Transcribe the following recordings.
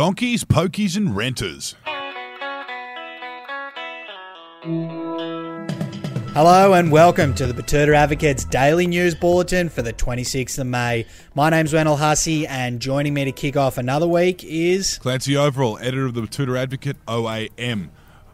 Donkeys, pokies, and renters. Hello and welcome to the Betoota Advocates Daily News Bulletin for the 26th of May. My name's Wendell Hussey, and joining me to kick off another week is Clancy Overall, editor of the Betoota Advocate, OAM.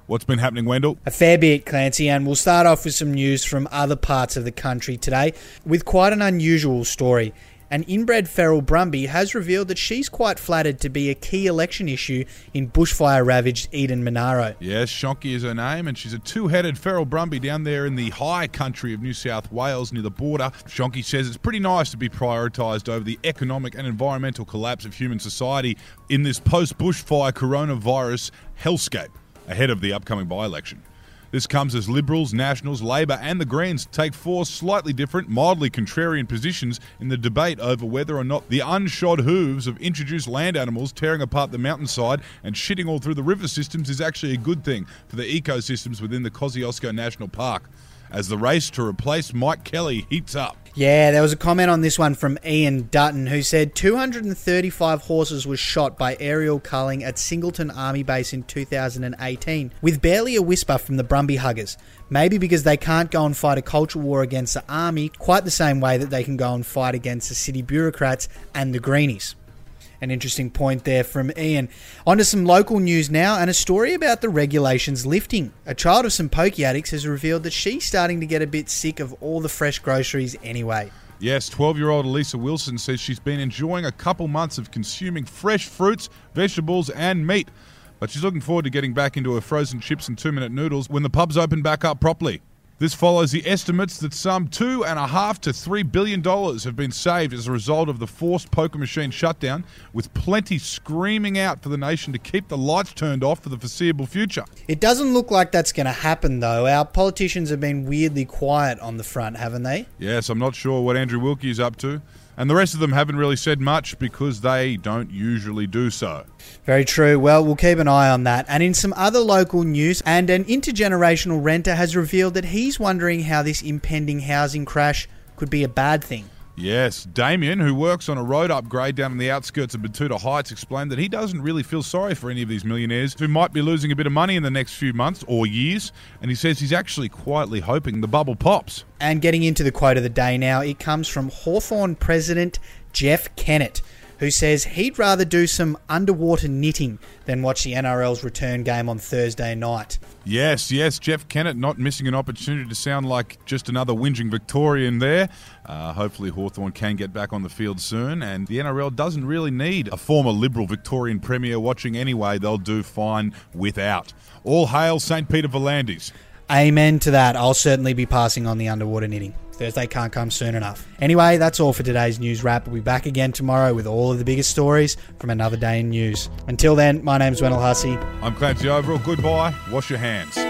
What's been happening, Wendell? a fair bit, Clancy, and we'll start off with some news from other parts of the country today with quite an unusual story. An inbred feral Brumby has revealed that she's quite flattered to be a key election issue in bushfire ravaged Eden Monaro. Yes, Shonky is her name, and she's a two headed feral Brumby down there in the high country of New South Wales near the border. Shonky says it's pretty nice to be prioritised over the economic and environmental collapse of human society in this post bushfire coronavirus hellscape ahead of the upcoming by election. This comes as Liberals, Nationals, Labor, and the Greens take four slightly different, mildly contrarian positions in the debate over whether or not the unshod hooves of introduced land animals tearing apart the mountainside and shitting all through the river systems is actually a good thing for the ecosystems within the Kosciuszko National Park. As the race to replace Mike Kelly heats up. Yeah, there was a comment on this one from Ian Dutton who said 235 horses were shot by aerial culling at Singleton Army Base in 2018, with barely a whisper from the Brumby huggers. Maybe because they can't go and fight a culture war against the army quite the same way that they can go and fight against the city bureaucrats and the greenies. An interesting point there from Ian. On to some local news now and a story about the regulations lifting. A child of some pokey addicts has revealed that she's starting to get a bit sick of all the fresh groceries anyway. Yes, 12 year old Elisa Wilson says she's been enjoying a couple months of consuming fresh fruits, vegetables, and meat. But she's looking forward to getting back into her frozen chips and two minute noodles when the pubs open back up properly. This follows the estimates that some two and a half to three billion dollars have been saved as a result of the forced poker machine shutdown, with plenty screaming out for the nation to keep the lights turned off for the foreseeable future. It doesn't look like that's going to happen though. Our politicians have been weirdly quiet on the front, haven't they? Yes, I'm not sure what Andrew Wilkie is up to, and the rest of them haven't really said much because they don't usually do so. Very true. Well, we'll keep an eye on that. And in some other local news, and an intergenerational renter has revealed that he's wondering how this impending housing crash could be a bad thing. Yes, Damien, who works on a road upgrade down in the outskirts of Betoota Heights, explained that he doesn't really feel sorry for any of these millionaires who might be losing a bit of money in the next few months or years, and he says he's actually quietly hoping the bubble pops. And getting into the quote of the day now, it comes from Hawthorn president Jeff Kennett, who says he'd rather do some underwater knitting than watch the NRL's return game on Thursday night. Yes, yes, Jeff Kennett not missing an opportunity to sound like just another whinging Victorian there. Uh, hopefully, Hawthorn can get back on the field soon, and the NRL doesn't really need a former Liberal Victorian Premier watching anyway. They'll do fine without. All hail St. Peter V'landys. Amen to that. I'll certainly be passing on the underwater knitting. Thursday can't come soon enough. Anyway, that's all for today's news wrap. We'll be back again tomorrow with all of the biggest stories from another day in news. Until then, my name's Wendell Hussey. I'm Clancy Overall. Goodbye. Wash your hands.